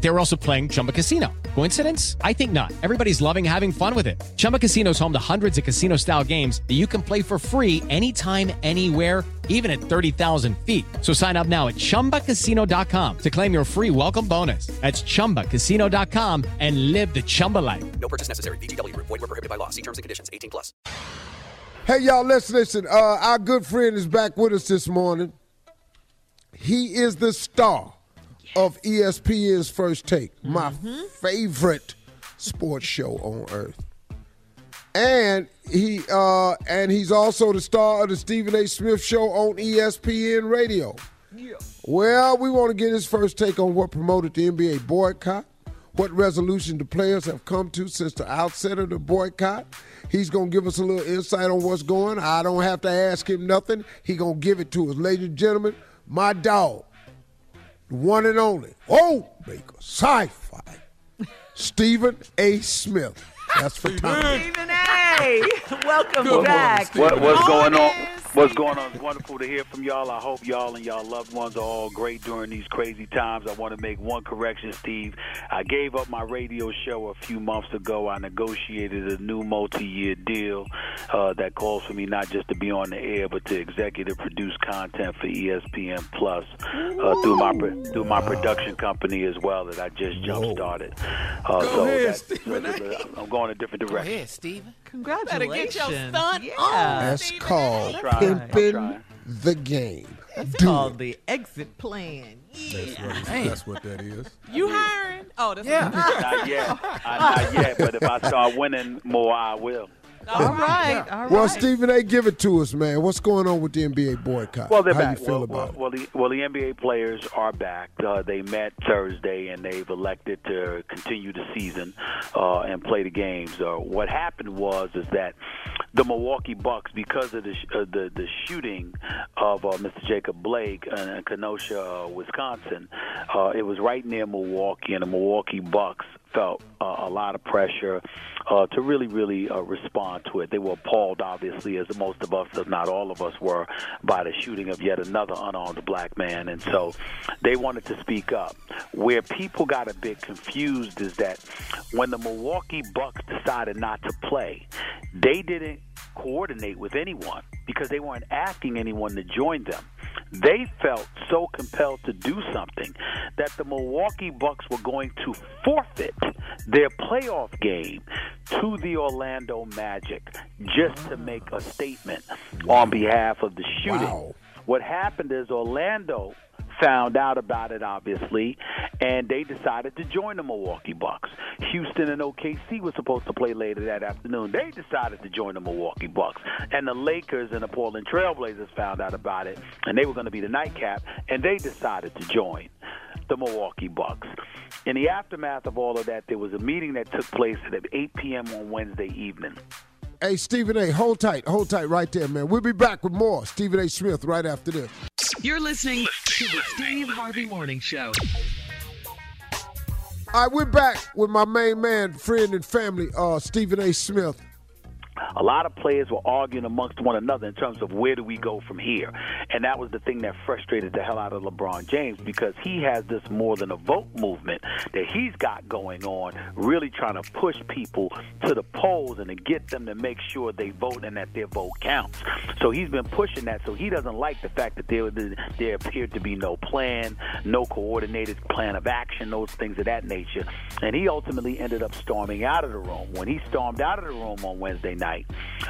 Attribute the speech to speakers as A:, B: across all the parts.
A: They were also playing Chumba Casino. Coincidence? I think not. Everybody's loving having fun with it. Chumba Casino is home to hundreds of casino style games that you can play for free anytime, anywhere, even at 30,000 feet. So sign up now at chumbacasino.com to claim your free welcome bonus. That's chumbacasino.com and live the Chumba life.
B: No purchase necessary. VGW Group. Void were prohibited by law. See terms and conditions. 18 plus.
C: Hey, y'all, let's listen. Uh, our good friend is back with us this morning. He is the star of ESPN's First Take, my favorite sports show on earth. And he uh, and he's also the star of the Stephen A. Smith Show on ESPN Radio. Yeah. Well, we want to get his first take on what promoted the NBA boycott, what resolution the players have come to since the outset of the boycott. He's going to give us a little insight on what's going. I don't have to ask him nothing. He going to give it to us. Ladies and gentlemen, my dog, one and only, oh, maker, sci-fi, Stephen A. Smith. That's for Tom.
D: Stephen A. Welcome
E: Good
D: back.
E: What, what's going on?
D: Morning,
E: What's going on? It's wonderful to hear from y'all. I hope y'all and y'all loved ones are all great during these crazy times. I want to make one correction, Steve. I gave up my radio show a few months ago. I negotiated a new multi-year deal uh, that calls for me not just to be on the air, but to executive produce content for ESPN Plus uh, through my through my production company as well that I just jump started. Uh,
F: Go
E: so
F: ahead,
E: that's-
F: Stephen
E: so I'm going a different
F: Go
E: direction.
F: ahead, Stephen.
D: Congratulations.
F: Better get your stunt
D: yeah.
C: That's called
E: I'm trying. I'm
C: pimping the game.
D: It's
C: Do
D: called
C: it.
D: the exit plan. Yeah.
F: That's
G: what that is.
D: You hiring? Oh, that's
F: Yeah.
E: Not yet. Uh, not yet. But if I start winning more, I will.
D: All right. All right.
C: Well, Stephen A., give it to us, man. What's going on with the NBA boycott?
E: Well, they're
C: How
E: back.
C: you feel
E: well,
C: about
E: well, well, the, well, the NBA players are back. Uh, they met Thursday, and they've elected to continue the season uh, and play the games. Uh, what happened was is that the Milwaukee Bucks, because of the sh- uh, the, the shooting of uh, Mr. Jacob Blake in Kenosha, uh, Wisconsin, uh, it was right near Milwaukee, and the Milwaukee Bucks felt uh, a lot of pressure uh, to really, really uh, respond to it. They were appalled, obviously, as most of us, if not all of us, were by the shooting of yet another unarmed black man, and so they wanted to speak up. Where people got a bit confused is that when the Milwaukee Bucks decided not to play, they didn't coordinate with anyone because they weren't asking anyone to join them. They felt so compelled to do something that the Milwaukee Bucks were going to forfeit their playoff game to the Orlando Magic just to make a statement on behalf of the shooting.
C: Wow.
E: What happened is Orlando found out about it, obviously, and they decided to join the Milwaukee Bucks. Houston and OKC were supposed to play later that afternoon. They decided to join the Milwaukee Bucks. And the Lakers and the Portland Trailblazers found out about it, and they were going to be the nightcap, and they decided to join the Milwaukee Bucks. In the aftermath of all of that, there was a meeting that took place at 8 p.m. on Wednesday evening.
C: Hey, Stephen A., hold tight, hold tight right there, man. We'll be back with more Stephen A. Smith right after this.
H: You're listening to the Steve Harvey Morning Show.
C: All right, we're back with my main man, friend, and family, uh, Stephen A. Smith.
E: A lot of players were arguing amongst one another in terms of where do we go from here. And that was the thing that frustrated the hell out of LeBron James because he has this more than a vote movement that he's got going on, really trying to push people to the polls and to get them to make sure they vote and that their vote counts. So he's been pushing that. So he doesn't like the fact that there, there appeared to be no plan, no coordinated plan of action, those things of that nature. And he ultimately ended up storming out of the room. When he stormed out of the room on Wednesday night,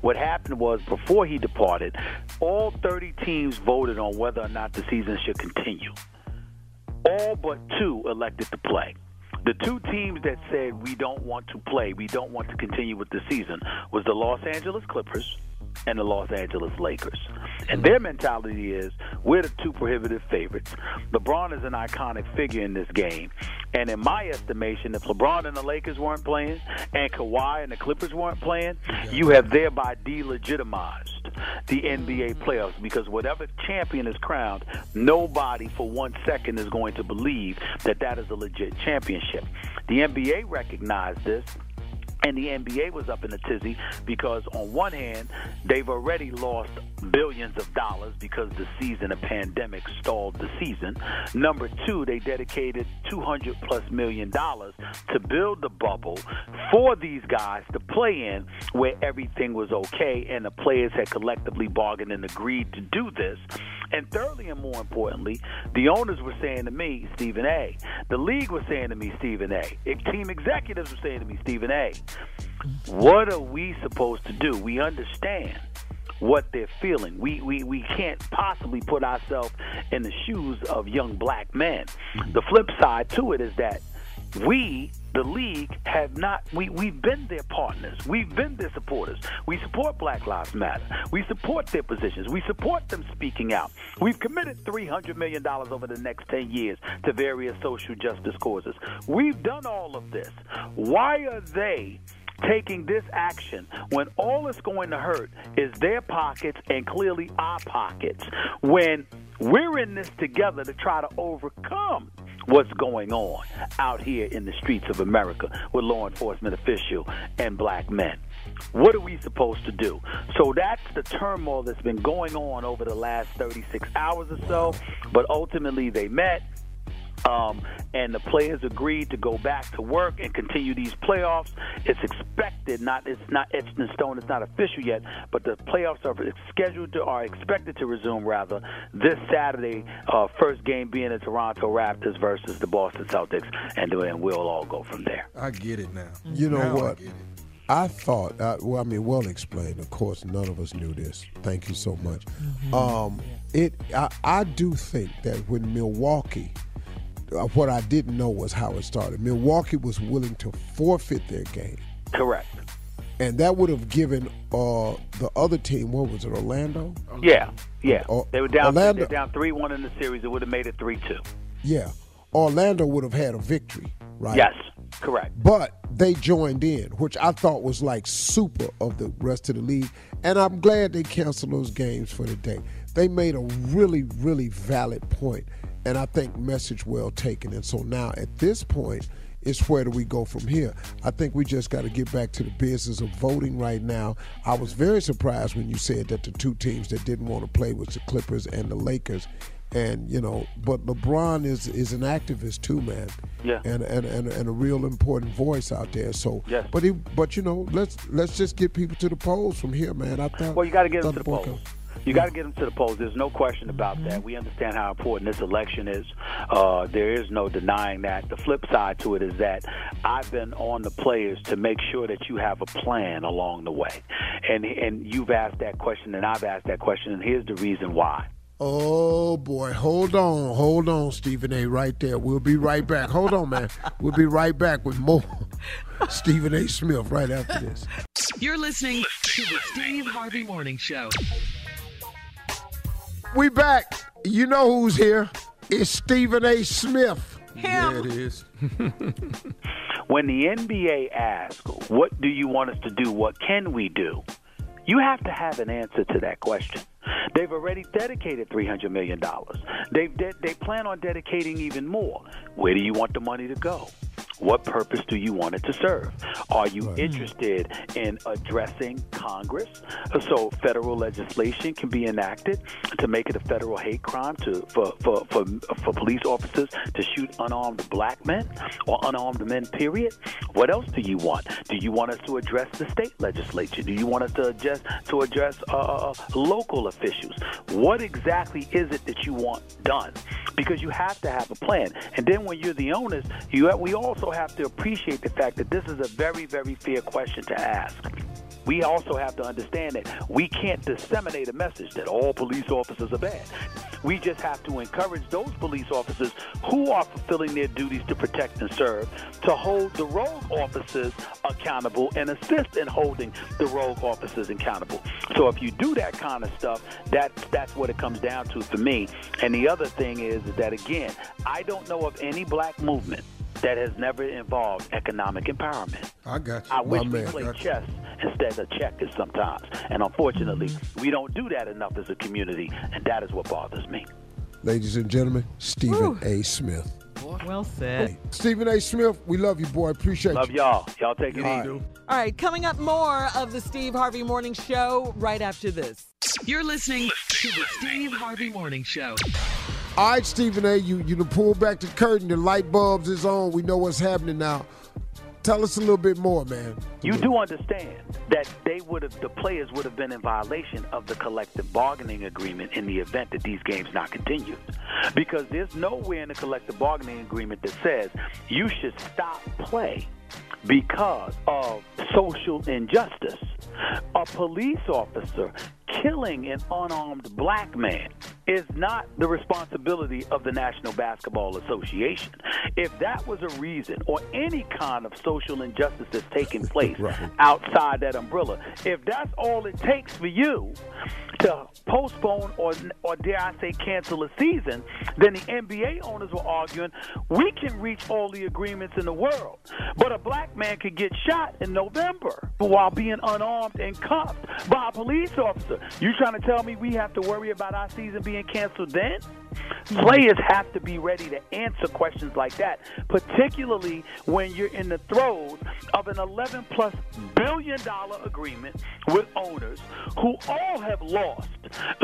E: what happened was before he departed, all 30 teams voted on whether or not the season should continue. All but two elected to play. The two teams that said we don't want to play, we don't want to continue with the season, was the Los Angeles Clippers and the Los Angeles Lakers. And mm-hmm. their mentality is we're the two prohibitive favorites. LeBron is an iconic figure in this game. And in my estimation, if LeBron and the Lakers weren't playing and Kawhi and the Clippers weren't playing, you have thereby delegitimized the NBA mm-hmm. playoffs because whatever champion is crowned, nobody for one second is going to believe that that is a legit championship. The NBA recognized this and the NBA was up in a tizzy because, on one hand, they've already lost billions of dollars because the season of pandemic stalled the season. Number two, they dedicated 200 plus million dollars to build the bubble for these guys to play in where everything was okay and the players had collectively bargained and agreed to do this. And thirdly, and more importantly, the owners were saying to me, Stephen A. The league was saying to me, Stephen A. Team executives were saying to me, Stephen A. What are we supposed to do? We understand what they're feeling. We, we, we can't possibly put ourselves in the shoes of young black men. The flip side to it is that we, the league, have not, we, we've been their partners. We've been their supporters. We support Black Lives Matter. We support their positions. We support them speaking out. We've committed $300 million over the next 10 years to various social justice causes. We've done all of this. Why are they taking this action when all it's going to hurt is their pockets and clearly our pockets when we're in this together to try to overcome what's going on out here in the streets of America with law enforcement official and black men. What are we supposed to do? So that's the turmoil that's been going on over the last 36 hours or so. But ultimately, they met. Um, and the players agreed to go back to work and continue these playoffs. It's expected, not it's not etched in stone. It's not official yet, but the playoffs are scheduled to are expected to resume rather this Saturday. Uh, first game being the Toronto Raptors versus the Boston Celtics, and then we'll all go from there.
F: I get it now.
C: You know
F: Now
C: what?
F: get it.
C: I thought, uh, well, I mean, well explained. Of course, none of us knew this. Thank you so much. Um, it, I, I do think that when Milwaukee, what I didn't know was how it started. Milwaukee was willing to forfeit their game,
E: Correct.
C: and that would have given uh, the other team, what was it, Orlando?
E: Yeah, yeah. They were down.
C: Orlando-
E: They're down three one in the series. It would have made it three two.
C: Yeah, Orlando would have had a victory, right?
E: Yes, correct.
C: But they joined in, which I thought was like super of the rest of the league. And I'm glad they canceled those games for the day. They made a really, really valid point, and I think message well taken. And so now at this point, it's where do we go from here? I think we just got to get back to the business of voting right now. I was very surprised when you said that the two teams that didn't want to play was the Clippers and the Lakers. And you know, but LeBron is is an activist too, man.
E: Yeah.
C: And and, and, and a real important voice out there. So,
E: Yes.
C: but he, but you know, let's let's just get people to the polls from here, man. I thought.
E: Well, you got to get them to the polls. You got to get them to the polls. There's no question about that. We understand how important this election is. Uh, there is no denying that. The flip side to it is that I've been on the players to make sure that you have a plan along the way. And and you've asked that question, and I've asked that question, and here's the reason why.
C: Oh boy, hold on, hold on, Stephen A. Right there. We'll be right back. Hold on, man. We'll be right back with more Stephen A. Smith right after this.
H: You're listening to the Steve Harvey Morning Show.
C: We back. You know who's here? It's Stephen A. Smith.
D: Him.
F: it is.
E: When the NBA asks, what do you want us to do? What can we do? You have to have an answer to that question. They've already dedicated $300 million. They've de- they plan on dedicating even more. Where do you want the money to go? What purpose do you want it to serve? Are you interested in addressing Congress so federal legislation can be enacted to make it a federal hate crime to for, for, for, for police officers to shoot unarmed black men or unarmed men, period? What else do you want? Do you want us to address the state legislature? Do you want us to address to address uh, local officials? What exactly is it that you want done? Because you have to have a plan. And then when you're the owners, you have, we also have to appreciate the fact that this is a very, very fair question to ask. We also have to understand that we can't disseminate a message that all police officers are bad. We just have to encourage those police officers who are fulfilling their duties to protect and serve to hold the rogue officers accountable and assist in holding the rogue officers accountable. So if you do that kind of stuff, that that's what it comes down to for me. And the other thing is that again, I don't know of any black movement that has never involved economic empowerment.
F: I got you.
E: I wish
C: My
E: we
C: man.
E: played
F: Got you.
E: chess instead of checkers sometimes. And unfortunately, we don't do that enough as a community, and that is what bothers me.
C: Ladies and gentlemen, Stephen A. Smith.
D: Well said.
C: Stephen A. Smith, we love you, boy. Appreciate
E: Love
C: you.
E: Love y'all. Y'all take it
C: All
E: easy.
C: right.
D: All right, coming up more of the Steve Harvey Morning Show right after this.
H: You're listening to the Steve Harvey Morning Show.
C: All right, Stephen A. You you pull back the curtain. The light bulbs is on. We know what's happening now. Tell us a little bit more, man.
E: You do understand that they would have, the players would have been in violation of the collective bargaining agreement in the event that these games not continued, because there's nowhere in the collective bargaining agreement that says you should stop play because of social injustice. A police officer killing an unarmed black man is not the responsibility of the National Basketball Association. If that was a reason or any kind of social injustice that's taking place outside that umbrella, if that's all it takes for you to postpone or, or dare I say cancel a season, then the NBA owners were arguing we can reach all the agreements in the world, but a black man could get shot in November while being unarmed and cuffed by a police officer. You trying to tell me we have to worry about our season being canceled then? Players have to be ready to answer questions like that, particularly when you're in the throes of an 11 plus billion dollar agreement with owners who all have lost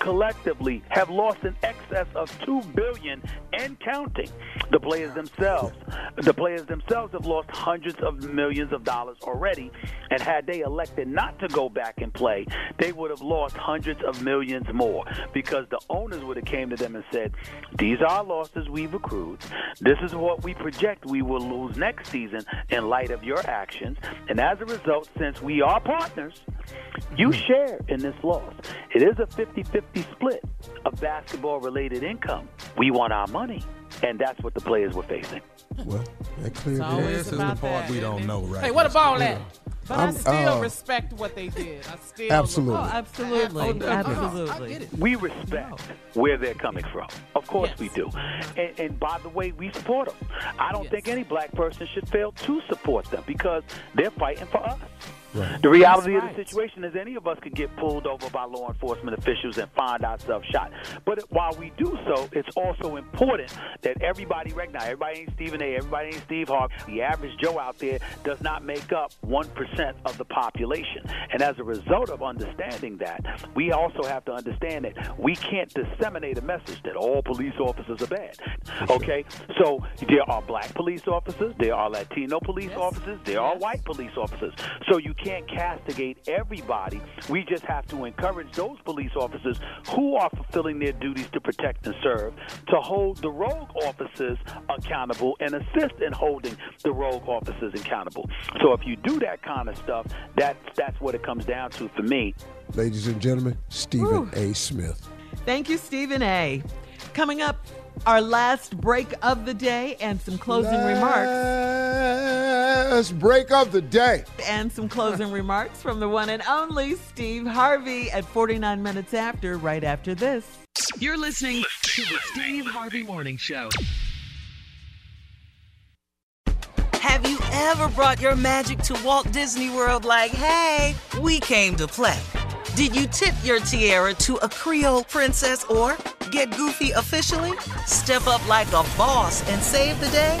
E: collectively have lost in excess of 2 billion and counting. The players themselves, the players themselves have lost hundreds of millions of dollars already and had they elected not to go back and play, they would have lost hundreds of millions more because the owners would have came to them and said, "These are losses we've accrued. This is what we project we will lose next season in light of your actions, and as a result, since we are partners, you hmm. share in this loss. It is a 50-50 split of basketball-related income. We want our money." And that's what the players were facing.
C: Well, that cleared
D: It's
C: it up.
D: always
F: This is the part
D: that,
F: we don't know right
G: Hey, what a ball at?
D: But
C: I'm-
D: I still
C: uh,
D: respect what they did. I still
C: Absolutely.
D: Oh, absolutely,
G: Oh, no, no,
D: absolutely.
G: I get it.
E: We respect where they're coming from. Of course
D: Yes.
E: we do. And, and by the way, we support them. I don't
D: Yes.
E: think any black person should fail to support them because they're fighting for us.
C: Right.
E: The reality
D: That's
E: of the situation is any of us could get pulled over by law enforcement officials and find ourselves shot. But while we do so, it's also important that everybody recognize everybody ain't Stephen A., everybody ain't Steve Harvey. The average Joe out there does not make up 1% of the population. And as a result of understanding that, we also have to understand that we can't disseminate a message that all police officers are bad. Okay? So there are black police officers, there are Latino police officers, there are white police officers. So you can't castigate everybody. We just have to encourage those police officers who are fulfilling their duties to protect and serve to hold the rogue officers accountable and assist in holding the rogue officers accountable. So if you do that kind of stuff, that's that's what it comes down to for me.
C: Ladies and gentlemen, Stephen A. Smith.
D: Thank you, Stephen A. Coming up, our last break of the day and some closing remarks.
C: Last break of the day.
D: And some closing remarks from the one and only Steve Harvey at 49 minutes after, right after this.
H: You're listening to the Steve Harvey Morning Show. Have you ever brought your magic to Walt Disney World like, hey, we came to play? Did you tip your tiara to a Creole princess or get goofy officially? Step up like a boss and save the day?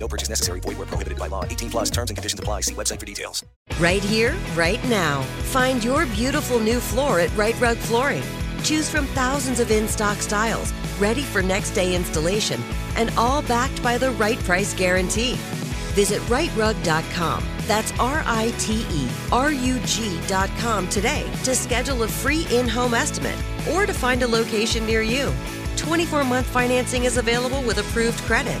B: No purchase necessary. Void where prohibited by law. 18 plus terms and conditions apply. See website for details.
I: Right here, right now. Find your beautiful new floor at Rite Rug Flooring. Choose from thousands of in-stock styles, ready for next day installation, and all backed by the right price guarantee. Visit riterug.com. That's R-I-T-E-R-U-G.com today to schedule a free in-home estimate or to find a location near you. 24 month financing is available with approved credit.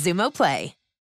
J: Xumo Play.